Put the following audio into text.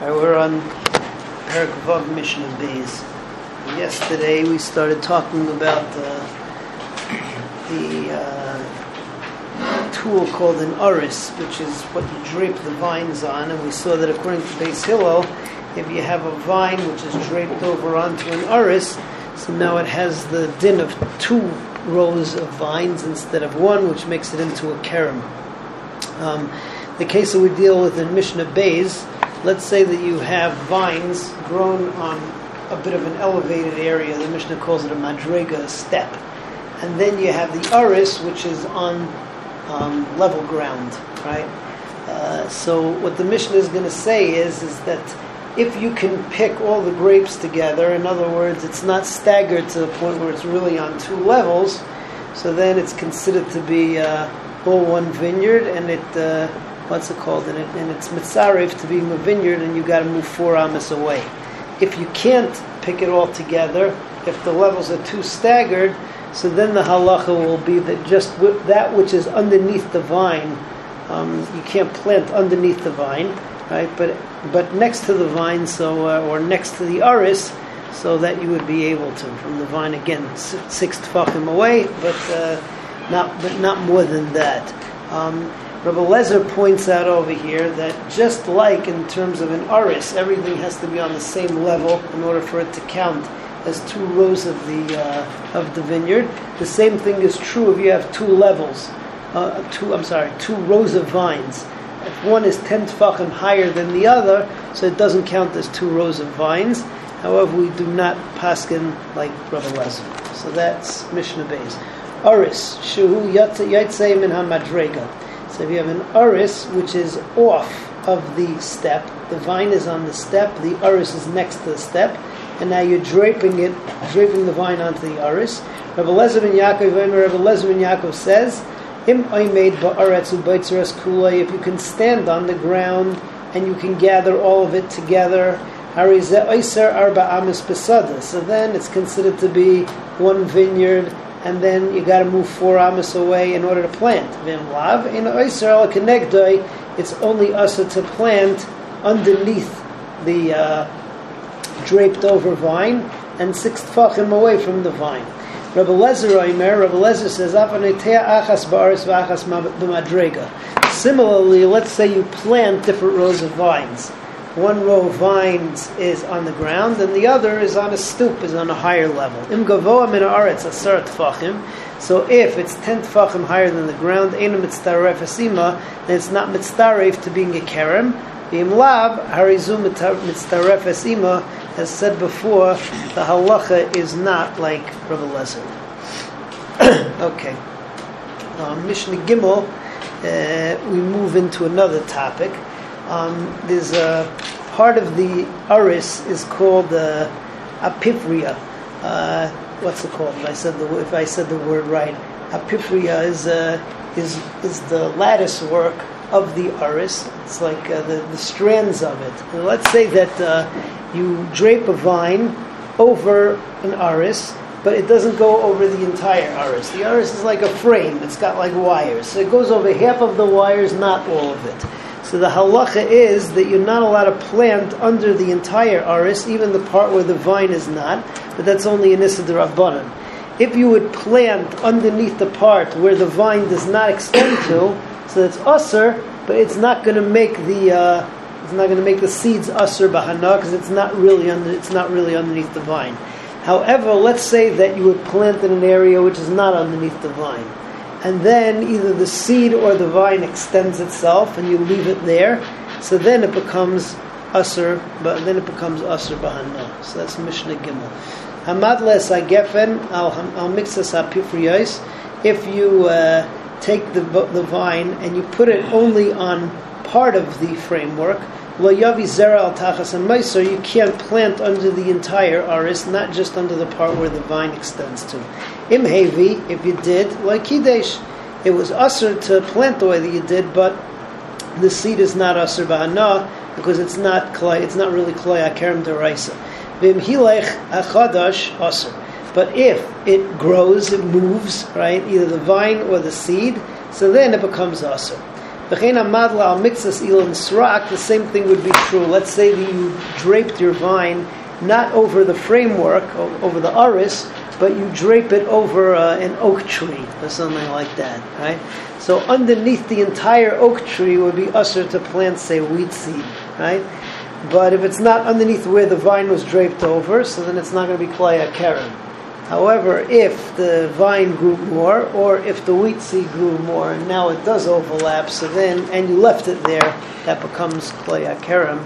Right, we're on Perek Vav Mishnah Beis. Yesterday we started talking about uh, the uh, tool called an uris, which is what you drape the vines on, and we saw that according to Beis Hillel, if you have a vine which is draped over onto an uris, so now it has the din of two rows of vines instead of one, which makes it into a kerem. Um, the case that we deal with in Mishnah Beis let's say that you have vines grown on a bit of an elevated area. The Mishnah calls it a madrega, step. And then you have the aris, which is on um, level ground, right? Uh, so what the Mishnah is going to say is, is that if you can pick all the grapes together, in other words, it's not staggered to the point where it's really on two levels, so then it's considered to be uh, all one vineyard, and it uh, what's it called, and, it, and it's mitzarif to being a vineyard, and you got to move four amas away. If you can't pick it all together, if the levels are too staggered, so then the halacha will be that just that which is underneath the vine, um, you can't plant underneath the vine, right? But but next to the vine, so uh, or next to the aris, so that you would be able to from the vine again six tefachim away, but uh, not but not more than that. Um, Rabbi Lezer points out over here that just like in terms of an aris, everything has to be on the same level in order for it to count as two rows of the uh, of the vineyard. The same thing is true if you have two levels, uh, two I'm sorry, two rows of vines. If one is ten tefachim higher than the other, so it doesn't count as two rows of vines. However, we do not paskin like Rabbi Lezer. So that's Mishnah Beis. Aris, shuhu yatzei min hamadrega. So if you have an uris which is off of the step, the vine is on the step, the uris is next to the step, and now you're draping it, draping the vine onto the uris. Rabbi Lezer ben Yaakov, Rabbi Lezer ben Yaakov says, Im made kula. If you can stand on the ground and you can gather all of it together, so then it's considered to be one vineyard and then you got to move four amas away in order to plant. Vimlav in Israel connectoi, it's only us to plant underneath the uh, draped over vine and six tfachim away from the vine. Rabbi Lezer Oimer, Rabbi Lezer says, achas ba'aris v'achas b'madrega. Similarly, let's say you plant different rows of vines one row of vines is on the ground, and the other is on a stoop, is on a higher level. Im gavoa min aretz asar tfachim. So if it's ten tfachim higher than the ground, ein mitzdaref asima, then it's not mitzdaref to being a kerem. Im lab harizu mitzdaref asima. As said before, the halacha is not like Rabbi Lezer. okay. Uh, Mishnah Gimel, uh, we move into another topic um, there's a part of the aris is called uh, apifria. Uh, what's it called? If I said the if I said the word right, apifria is uh, is is the lattice work of the aris. It's like uh, the the strands of it. And let's say that uh, you drape a vine over an aris but it doesn't go over the entire aris. The aris is like a frame; it's got like wires, so it goes over half of the wires, not all of it. So the halacha is that you're not allowed to plant under the entire aris, even the part where the vine is not, but that's only in Issa. If you would plant underneath the part where the vine does not extend to, so it's usr, but it's not going to make the uh, it's not going to make the seeds usr bahana because it's not really under it's not really underneath the vine. However, let's say that you would plant in an area which is not underneath the vine and then either the seed or the vine extends itself and you leave it there, so then it becomes usr, but then it becomes usr bahana. So that's Mishnah Gimel. Hamad les agefen al mix this apifriyos. If you uh, take the the vine and you put it only on part of the framework, Lo yavi zera al tachas and meiser, you can't plant under the entire aris, not just under the part where the vine extends to. Im hevi, if you did, like kidesh, it was usher to plant the way that you did, but the seed is not usher ba'ana because it's not klay, it's not really klay akarim deraisa. Vim hilech achadash usher. But if it grows, it moves, right, either the vine or the seed, so then it becomes usher. V'chein amadla al mitzvahs the same thing would be true. Let's say that you draped your vine not over the framework, over the aris, but you drape it over uh, an oak tree or something like that, right? So underneath the entire oak tree would be usher to plant, say, wheat seed, right? But if it's not underneath where the vine was draped over, so then it's not going to be klaya kerem. However, if the vine grew more, or if the wheat seed grew more, and now it does overlap, so then, and you left it there, that becomes klaya kerem.